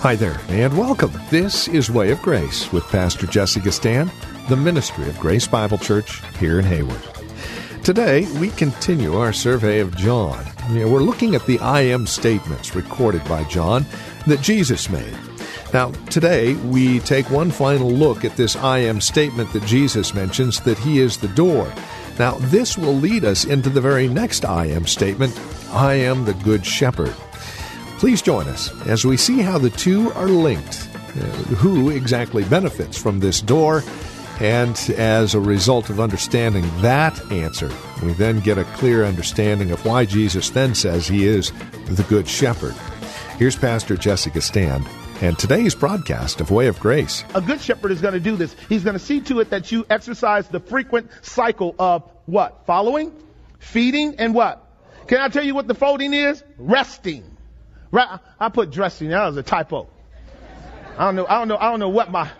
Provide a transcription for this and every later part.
Hi there, and welcome. This is Way of Grace with Pastor Jesse Gistand, the ministry of Grace Bible Church here in Hayward. Today, we continue our survey of John. We're looking at the I am statements recorded by John that Jesus made. Now, today, we take one final look at this I am statement that Jesus mentions that he is the door. Now, this will lead us into the very next I am statement I am the Good Shepherd. Please join us as we see how the two are linked, uh, who exactly benefits from this door, and as a result of understanding that answer, we then get a clear understanding of why Jesus then says he is the Good Shepherd. Here's Pastor Jesse Gistand and today's broadcast of Way of Grace. A good shepherd is going to do this. He's going to see to it that you exercise the frequent cycle of what? Following, feeding, and what? Can I tell you what the folding is? Resting. Right? I put dressing. That was a typo. I don't know. I don't know. I don't know what my.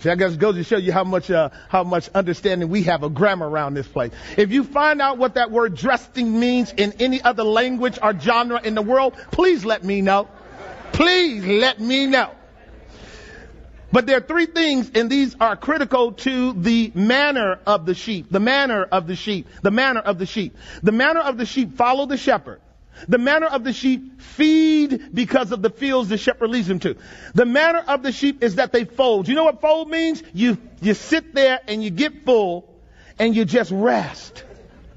See, I guess goes to show you how much uh, how much understanding we have of grammar around this place. If you find out what that word dressing means in any other language or genre in the world, please let me know. Please let me know. But there are three things, and these are critical to the manner of the sheep. The manner of the sheep. The manner of the sheep. The manner of the sheep follow the shepherd. The manner of the sheep feed because of the fields the shepherd leads them to. The manner of the sheep is that they fold. You know what fold means? You, you sit there and you get full and you just rest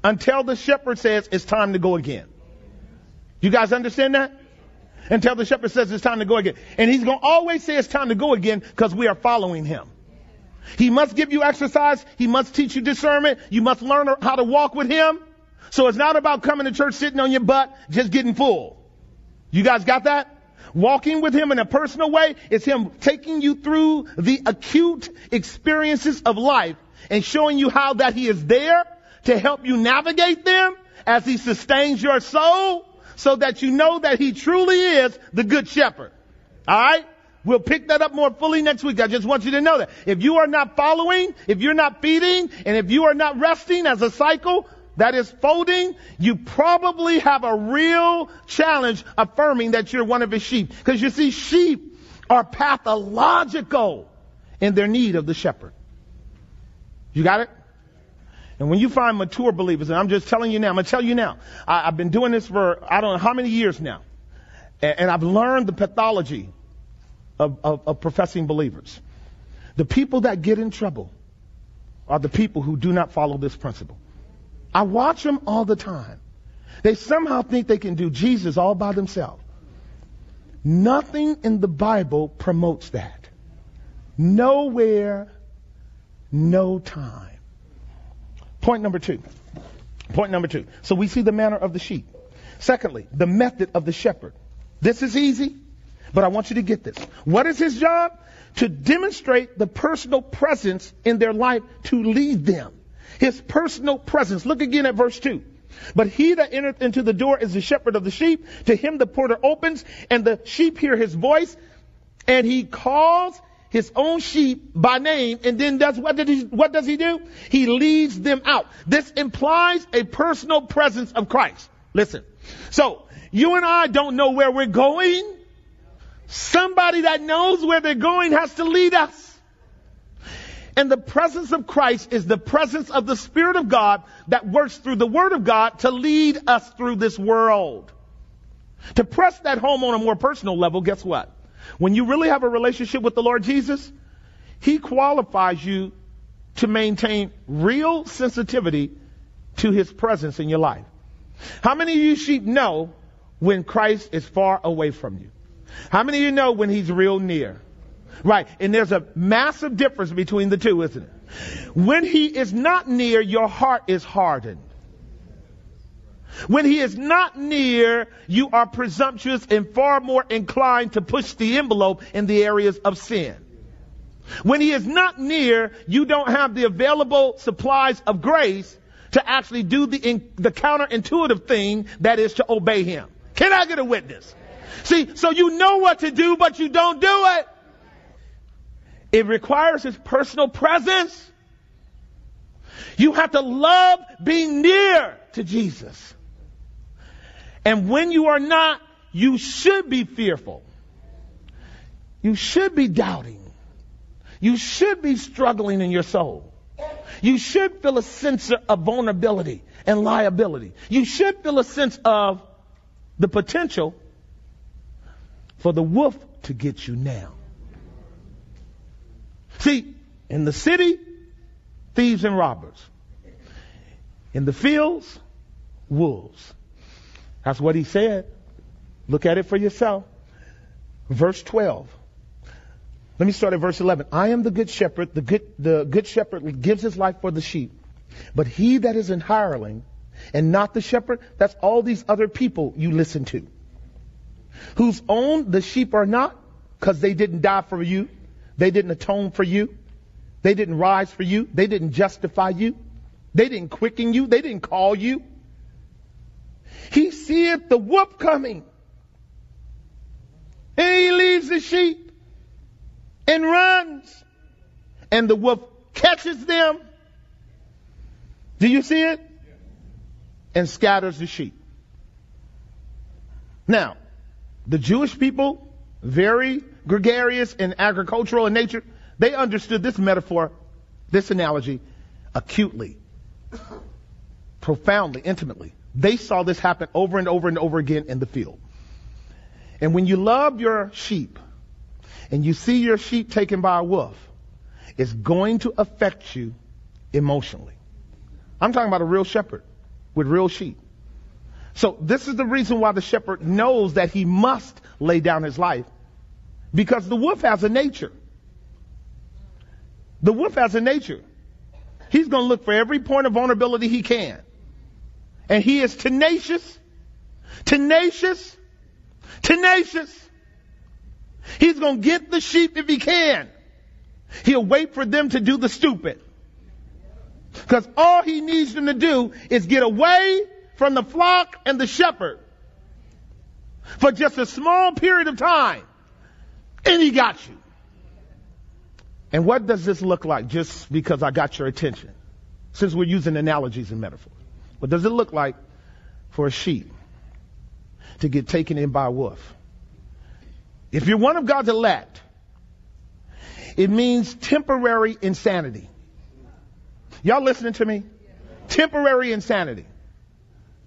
until the shepherd says it's time to go again. You guys understand that? Until the shepherd says it's time to go again. And he's going to always say it's time to go again because we are following him. He must give you exercise. He must teach you discernment. You must learn how to walk with him. So it's not about coming to church sitting on your butt, just getting full. You guys got that? Walking with him in a personal way is him taking you through the acute experiences of life and showing you how that he is there to help you navigate them as he sustains your soul so that you know that he truly is the good shepherd. Alright? We'll pick that up more fully next week. I just want you to know that. If you are not following, if you're not feeding, and if you are not resting as a cycle, that is folding, you probably have a real challenge affirming that you're one of his sheep. Because you see, sheep are pathological in their need of the shepherd. You got it? And when you find mature believers, and I'm just telling you now, I'm going to tell you now, I, have been doing this for I don't know how many years now. And, and I've learned the pathology of, of, of professing believers. The people that get in trouble are the people who do not follow this principle. I watch them all the time. They somehow think they can do Jesus all by themselves. Nothing in the Bible promotes that. Nowhere, no time. Point number two. Point number two. So we see the manner of the sheep. Secondly, the method of the shepherd. This is easy, but I want you to get this. What is his job? To demonstrate the personal presence in their life to lead them. His personal presence. Look again at verse 2. But he that entereth into the door is the shepherd of the sheep. To him the porter opens, and the sheep hear his voice, and he calls his own sheep by name, and then does what, did he, what does he do? He leads them out. This implies a personal presence of Christ. Listen. So, you and I don't know where we're going. Somebody that knows where they're going has to lead us. And the presence of Christ is the presence of the Spirit of God that works through the Word of God to lead us through this world. To press that home on a more personal level, guess what? When you really have a relationship with the Lord Jesus, He qualifies you to maintain real sensitivity to His presence in your life. How many of you sheep know when Christ is far away from you? How many of you know when He's real near? Right. And there's a massive difference between the two, isn't it? When he is not near, your heart is hardened. When he is not near, you are presumptuous and far more inclined to push the envelope in the areas of sin. When he is not near, you don't have the available supplies of grace to actually do the, in, the counterintuitive thing that is to obey him. Can I get a witness? See, so you know what to do, but you don't do it. It requires his personal presence. You have to love being near to Jesus. And when you are not, you should be fearful. you should be doubting. You should be struggling in your soul. You should feel a sense of vulnerability and liability. You should feel a sense of the potential for the wolf to get you now. See, in the city, thieves and robbers. In the fields, wolves. That's what he said. Look at it for yourself. Verse 12. Let me start at verse 11. I am the good shepherd. The good, the good shepherd gives his life for the sheep. But he that is an hireling and not the shepherd, that's all these other people you listen to. Whose own the sheep are not, because they didn't die for you. They didn't atone for you. They didn't rise for you. They didn't justify you. They didn't quicken you. They didn't call you. He seeth the whoop coming. And he leaves the sheep and runs. And the wolf catches them. Do you see it? And scatters the sheep. Now, the Jewish people, very gregarious and agricultural in nature, they understood this metaphor, this analogy, acutely, profoundly, intimately. They saw this happen over and over and over again in the field. And when you love your sheep and you see your sheep taken by a wolf, it's going to affect you emotionally. I'm talking about a real shepherd with real sheep. So this is the reason why the shepherd knows that he must lay down his life because the wolf has a nature. The wolf has a nature. He's going to look for every point of vulnerability he can. And he is tenacious, tenacious, tenacious. He's going to get the sheep if he can. He'll wait for them to do the stupid. Because all he needs them to do is get away from the flock and the shepherd for just a small period of time. And he got you. And what does this look like just because I got your attention? Since we're using analogies and metaphors. What does it look like for a sheep to get taken in by a wolf? If you're one of God's elect, it means temporary insanity. Y'all listening to me? Temporary insanity.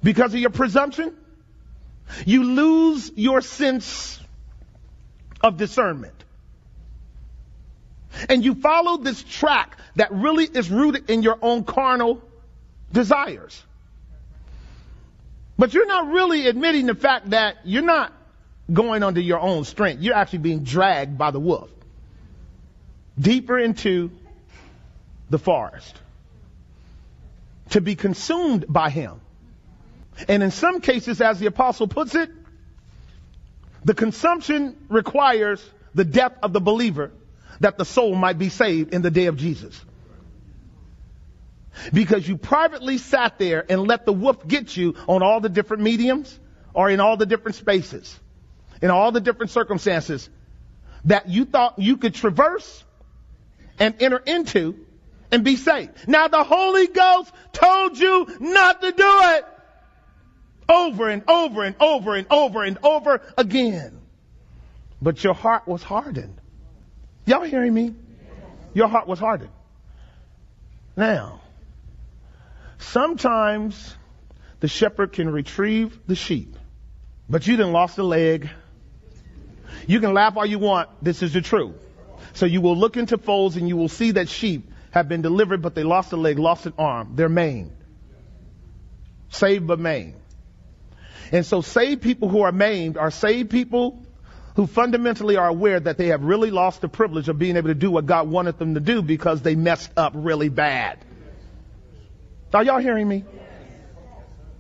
Because of your presumption, you lose your sense of discernment. And you follow this track that really is rooted in your own carnal desires. But you're not really admitting the fact that you're not going under your own strength. You're actually being dragged by the wolf deeper into the forest to be consumed by him. And in some cases, as the apostle puts it, the consumption requires the death of the believer that the soul might be saved in the day of Jesus. Because you privately sat there and let the wolf get you on all the different mediums or in all the different spaces, in all the different circumstances that you thought you could traverse and enter into and be saved. Now the Holy Ghost told you not to do it over and over and over and over and over again. But your heart was hardened. Y'all hearing me? Your heart was hardened. Now, sometimes the shepherd can retrieve the sheep, but you done lost a leg. You can laugh all you want. This is the truth. So you will look into folds and you will see that sheep have been delivered, but they lost a leg, lost an arm. They're maimed. Saved but maimed. And so saved people who are maimed are saved people who fundamentally are aware that they have really lost the privilege of being able to do what God wanted them to do because they messed up really bad. Are y'all hearing me?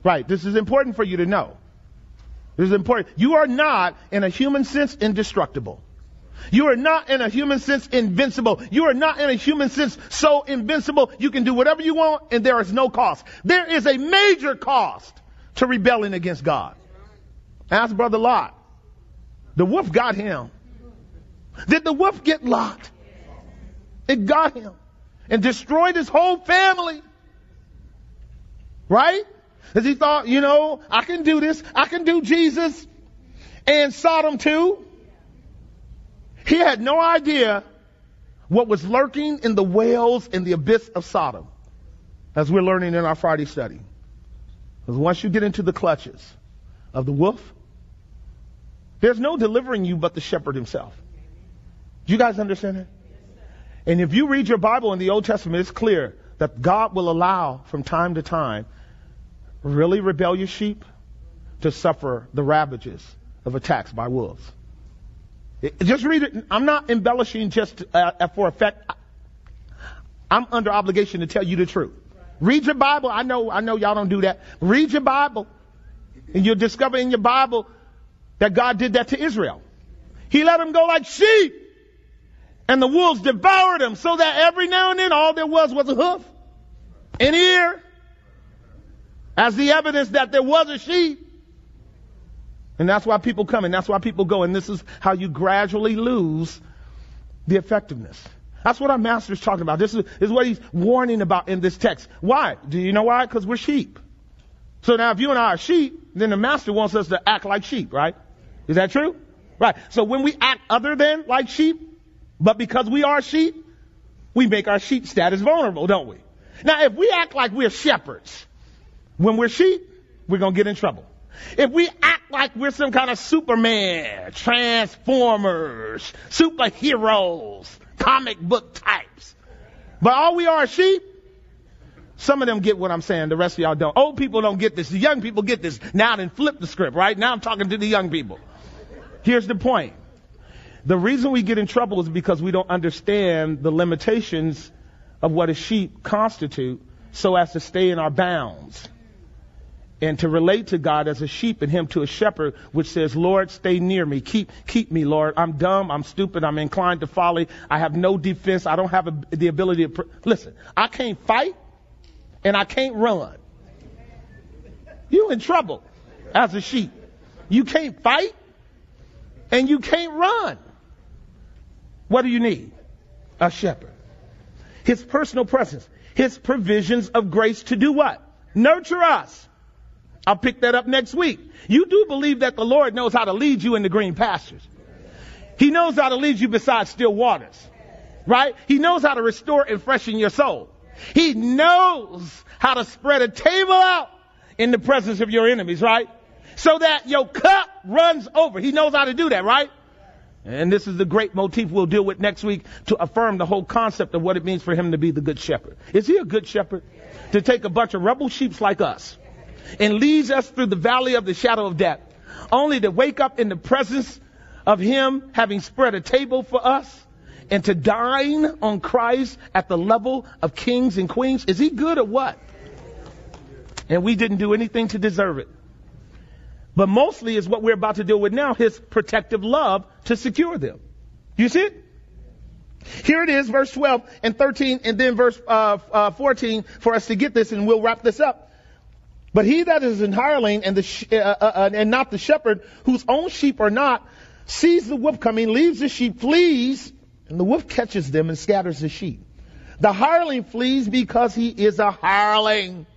Right. This is important for you to know. This is important. You are not, in a human sense, indestructible. You are not in a human sense invincible. You are not in a human sense so invincible you can do whatever you want and there is no cost. There is a major cost to rebelling against God. Ask Brother Lot. The wolf got him. Did the wolf get Lot? It got him and destroyed his whole family. Right? As he thought, you know, I can do this. I can do Jesus and Sodom too. He had no idea what was lurking in the wells in the abyss of Sodom, as we're learning in our Friday study. Because once you get into the clutches of the wolf, there's no delivering you but the shepherd himself. Do you guys understand that? And if you read your Bible in the Old Testament, it's clear that God will allow from time to time really rebellious sheep to suffer the ravages of attacks by wolves. It, just read it. I'm not embellishing just uh, for effect. I'm under obligation to tell you the truth. Read your Bible. I know, I know y'all don't do that. Read your Bible and you'll discover in your Bible that God did that to Israel. He let them go like sheep and the wolves devoured them so that every now and then all there was was a hoof, an ear, as the evidence that there was a sheep. And that's why people come and that's why people go. And this is how you gradually lose the effectiveness. That's what our master is talking about. This is, is what he's warning about in this text. Why? Do you know why? Because we're sheep. So now if you and I are sheep, then the master wants us to act like sheep, right? Is that true? Right. So when we act other than like sheep, but because we are sheep, we make our sheep status vulnerable, don't we? Now if we act like we're shepherds, when we're sheep, we're gonna get in trouble. If we act like we're some kind of Superman, Transformers, superheroes, comic book types, but all we are sheep, some of them get what I'm saying, the rest of y'all don't. Old people don't get this, the young people get this. Now then flip the script, right? Now I'm talking to the young people. Here's the point. The reason we get in trouble is because we don't understand the limitations of what a sheep constitute so as to stay in our bounds and to relate to God as a sheep and him to a shepherd, which says, Lord, stay near me. Keep, keep me, Lord. I'm dumb. I'm stupid. I'm inclined to folly. I have no defense. I don't have a, the ability to, pr- listen, I can't fight and I can't run. You in trouble as a sheep. You can't fight and you can't run. What do you need? A shepherd. His personal presence. His provisions of grace to do what? Nurture us I'll pick that up next week. You do believe that the Lord knows how to lead you in the green pastures. He knows how to lead you beside still waters. Right? He knows how to restore and freshen your soul. He knows how to spread a table out in the presence of your enemies, right? So that your cup runs over. He knows how to do that, right? And this is the great motif we'll deal with next week to affirm the whole concept of what it means for him to be the good shepherd. Is he a good shepherd? To take a bunch of rebel sheep like us and leads us through the valley of the shadow of death, only to wake up in the presence of Him having spread a table for us and to dine on Christ at the level of kings and queens. Is He good or what? And we didn't do anything to deserve it. But mostly is what we're about to deal with now, His protective love to secure them. You see? Here it is, verse 12 and 13, and then verse uh, uh, 14 for us to get this, and we'll wrap this up. But he that is an hireling and, the, uh, uh, uh, and not the shepherd, whose own sheep are not, sees the wolf coming, leaves the sheep, flees, and the wolf catches them and scatters the sheep. The hireling flees because he is a hireling,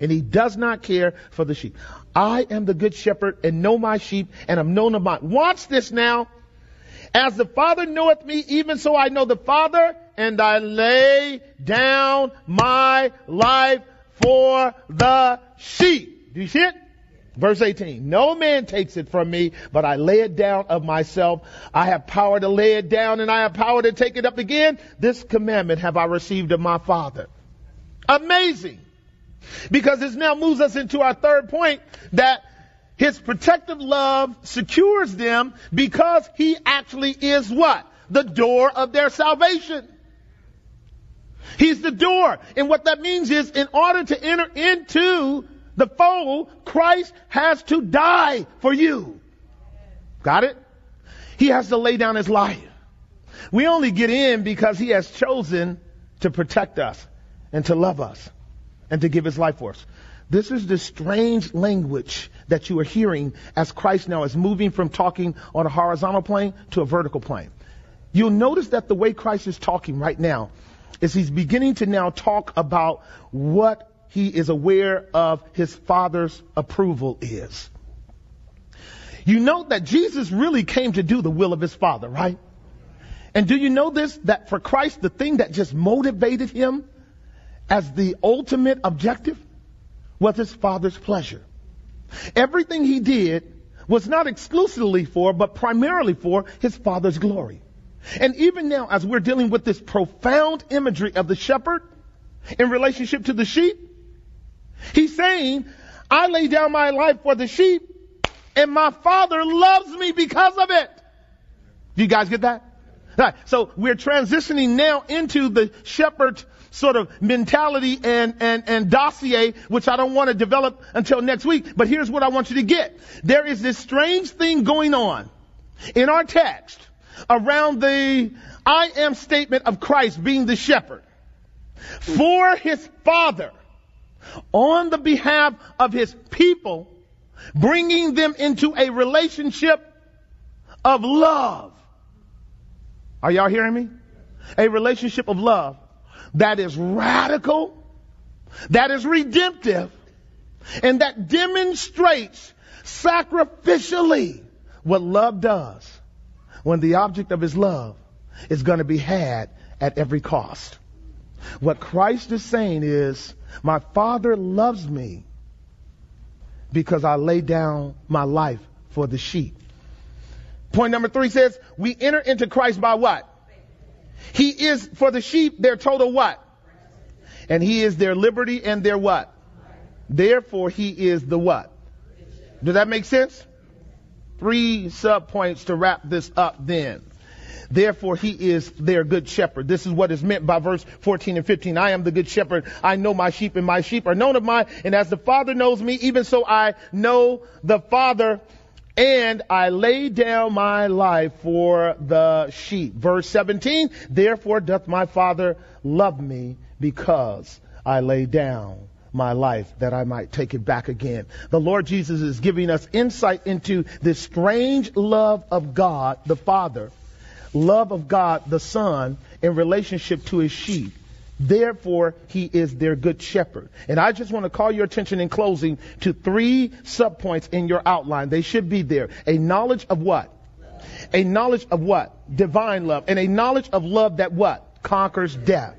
and he does not care for the sheep. I am the good shepherd and know my sheep and am known of mine. Watch this now. As the Father knoweth me, even so I know the Father, and I lay down my life for the sheep. Do you see it? Verse 18, no man takes it from me, but I lay it down of myself. I have power to lay it down and I have power to take it up again. This commandment have I received of my father. Amazing. Because this now moves us into our third point that his protective love secures them because he actually is what? The door of their salvation. He's the door. And what that means is in order to enter into the fold, Christ has to die for you. Got it? He has to lay down his life. We only get in because he has chosen to protect us and to love us and to give his life for us. This is the strange language that you are hearing as Christ now is moving from talking on a horizontal plane to a vertical plane. You'll notice that the way Christ is talking right now is he's beginning to now talk about what he is aware of his father's approval is. You note that Jesus really came to do the will of his father, right? And do you know this? That for Christ, the thing that just motivated him as the ultimate objective was his Father's pleasure. Everything he did was not exclusively for, but primarily for his Father's glory. And even now, as we're dealing with this profound imagery of the shepherd in relationship to the sheep, he's saying, I lay down my life for the sheep, and my Father loves me because of it. Do you guys get that? So we're transitioning now into the shepherd sort of mentality and, and, and dossier, which I don't want to develop until next week. But here's what I want you to get. There is this strange thing going on in our text around the I am statement of Christ being the shepherd for his father on the behalf of his people, bringing them into a relationship of love. Are y'all hearing me? A relationship of love that is radical, that is redemptive, and that demonstrates sacrificially what love does when the object of his love is going to be had at every cost. What Christ is saying is, my Father loves me because I lay down my life for the sheep. Point number three says, we enter into Christ by what? He is for the sheep their total what? And he is their liberty and their what? Therefore he is the what? Does that make sense? Three sub points to wrap this up then. Therefore he is their good shepherd. This is what is meant by verse 14 and 15. I am the good shepherd. I know my sheep and my sheep are known of mine. And as the Father knows me, even so I know the Father and I lay down my life for the sheep. Verse 17, therefore doth my Father love me because I lay down my life that I might take it back again. The Lord Jesus is giving us insight into this strange love of God the Father, love of God the Son in relationship to his sheep. Therefore, he is their good shepherd. And I just want to call your attention in closing to three subpoints in your outline. They should be there. A knowledge of what? A knowledge of what? Divine love. And a knowledge of love that what? Conquers death.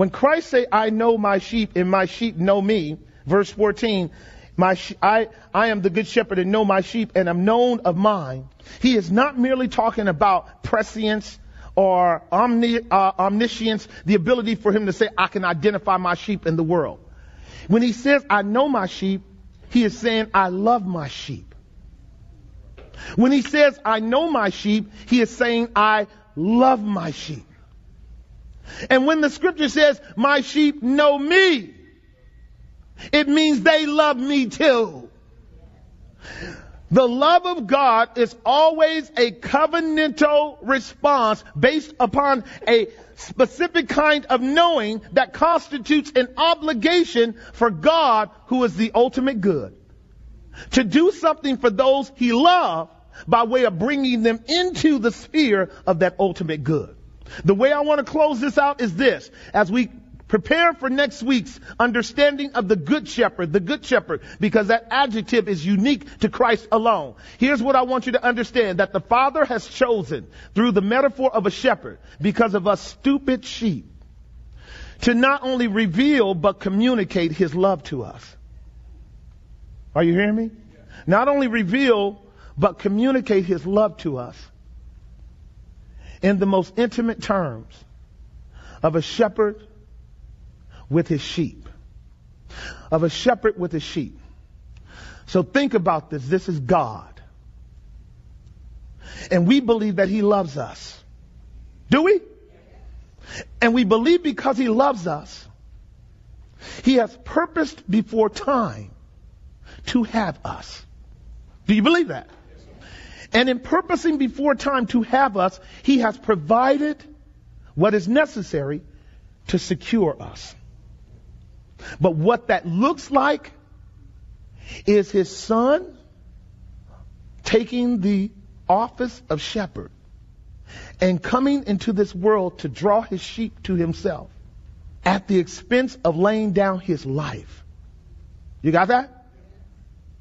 When Christ say, I know my sheep and my sheep know me, verse 14, my I, I am the good shepherd and know my sheep and am known of mine. He is not merely talking about prescience or omni, uh, omniscience, the ability for him to say, I can identify my sheep in the world. When he says, I know my sheep, he is saying, I love my sheep. When he says, I know my sheep, he is saying, I love my sheep. And when the scripture says, my sheep know me, it means they love me too. The love of God is always a covenantal response based upon a specific kind of knowing that constitutes an obligation for God, who is the ultimate good, to do something for those he loves by way of bringing them into the sphere of that ultimate good. The way I want to close this out is this. As we Prepare for next week's understanding of the good shepherd, the good shepherd, because that adjective is unique to Christ alone. Here's what I want you to understand, that the Father has chosen through the metaphor of a shepherd, because of us stupid sheep, to not only reveal, but communicate his love to us. Are you hearing me? Not only reveal, but communicate his love to us in the most intimate terms of a shepherd with his sheep. Of a shepherd with his sheep. So think about this. This is God. And we believe that he loves us. Do we? And we believe because he loves us, he has purposed before time to have us. Do you believe that? And in purposing before time to have us, he has provided what is necessary to secure us. But what that looks like is his son taking the office of shepherd and coming into this world to draw his sheep to himself at the expense of laying down his life. You got that?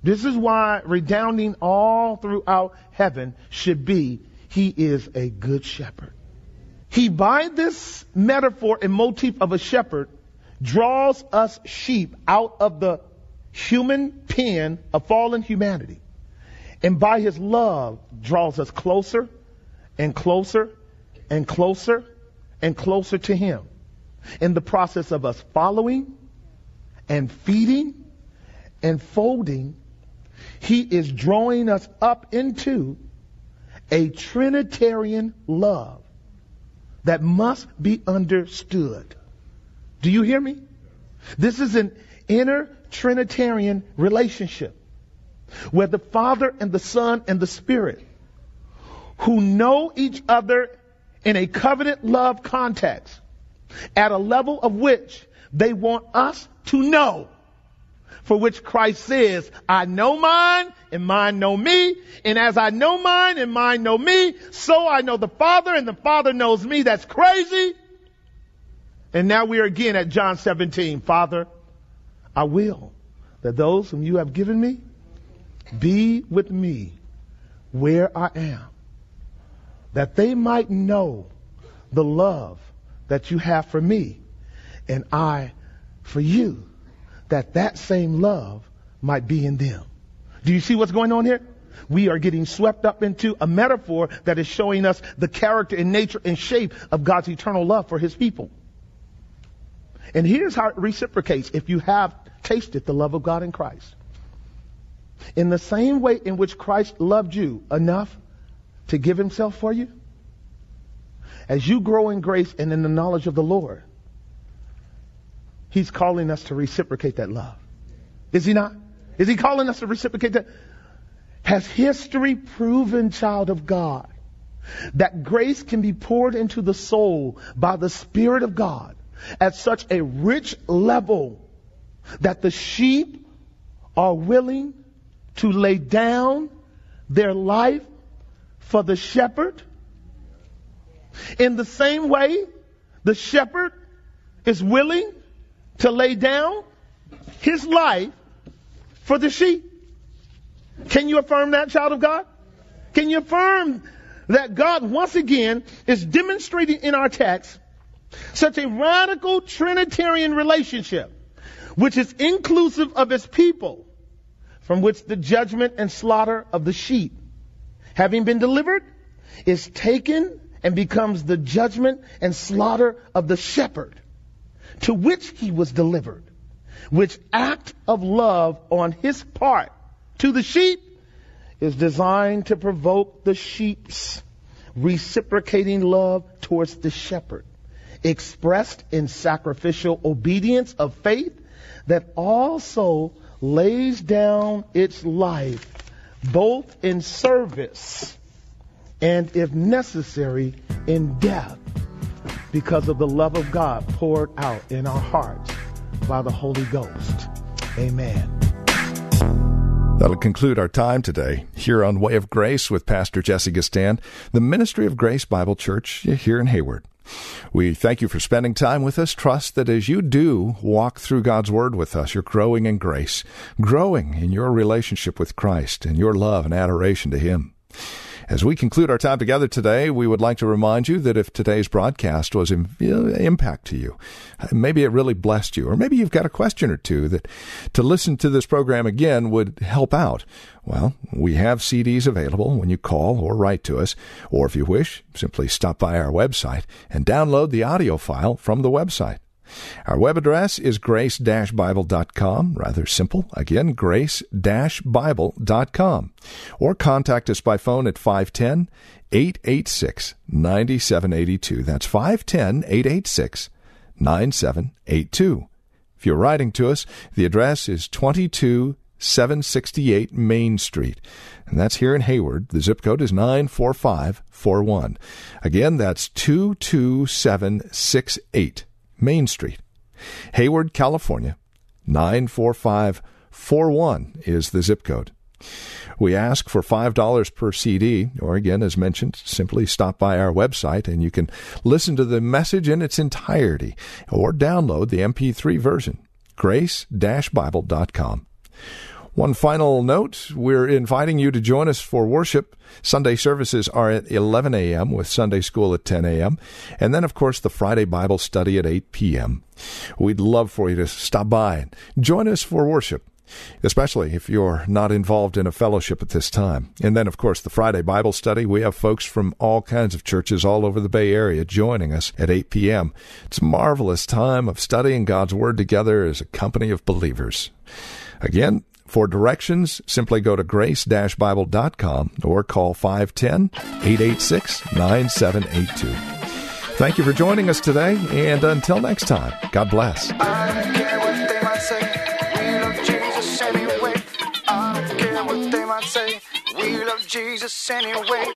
This is why redounding all throughout heaven should be, he is a good shepherd. He, by this metaphor and motif of a shepherd, draws us sheep out of the human pen of fallen humanity. And by his love draws us closer and closer and closer and closer to him. In the process of us following and feeding and folding, he is drawing us up into a Trinitarian love that must be understood. Do you hear me? This is an inner Trinitarian relationship where the Father and the Son and the Spirit who know each other in a covenant love context at a level of which they want us to know for which Christ says, I know mine and mine know me. And as I know mine and mine know me, so I know the Father and the Father knows me. That's crazy. And now we are again at John 17. Father, I will that those whom you have given me be with me where I am, that they might know the love that you have for me and I for you that that same love might be in them. Do you see what's going on here? We are getting swept up into a metaphor that is showing us the character and nature and shape of God's eternal love for his people. And here's how it reciprocates if you have tasted the love of God in Christ. In the same way in which Christ loved you enough to give himself for you, as you grow in grace and in the knowledge of the Lord, He's calling us to reciprocate that love. Is he not? Is he calling us to reciprocate that? Has history proven, child of God, that grace can be poured into the soul by the Spirit of God at such a rich level that the sheep are willing to lay down their life for the shepherd? In the same way, the shepherd is willing to lay down his life for the sheep. Can you affirm that, child of God? Can you affirm that God once again is demonstrating in our text such a radical Trinitarian relationship, which is inclusive of his people, from which the judgment and slaughter of the sheep, having been delivered, is taken and becomes the judgment and slaughter of the shepherd to which he was delivered, which act of love on his part to the sheep is designed to provoke the sheep's reciprocating love towards the shepherd, expressed in sacrificial obedience of faith that also lays down its life both in service and, if necessary, in death because of the love of God poured out in our hearts by the Holy Ghost. Amen. That'll conclude our time today here on Way of Grace with Pastor Jesse Gistand, the Ministry of Grace Bible Church here in Hayward. We thank you for spending time with us. Trust that as you do walk through God's Word with us, you're growing in grace, growing in your relationship with Christ and your love and adoration to Him. As we conclude our time together today, we would like to remind you that if today's broadcast was in, impact to you, maybe it really blessed you, or maybe you've got a question or two that to listen to this program again would help out. Well, we have CDs available when you call or write to us, or if you wish, simply stop by our website and download the audio file from the website. Our web address is grace-bible.com. Rather simple. Again, grace-bible.com. Or contact us by phone at 510 886 9782. That's 510 886 9782. If you're writing to us, the address is 22 768 Main Street. And that's here in Hayward. The zip code is 94541. Again, that's 22768 Main Street. Hayward, California, 94541 is the zip code. We ask for $5 per CD, or again, as mentioned, simply stop by our website and you can listen to the message in its entirety or download the MP3 version, grace-bible.com. One final note we're inviting you to join us for worship. Sunday services are at 11 a.m., with Sunday school at 10 a.m., and then, of course, the Friday Bible study at 8 p.m. We'd love for you to stop by and join us for worship especially if you're not involved in a fellowship at this time. And then, of course, the Friday Bible study. We have folks from all kinds of churches all over the Bay Area joining us at 8 p.m. It's a marvelous time of studying God's Word together as a company of believers. Again, for directions, simply go to grace-bible.com or call 510-886-9782. Thank you for joining us today, and until next time, God bless. Jesus anyway.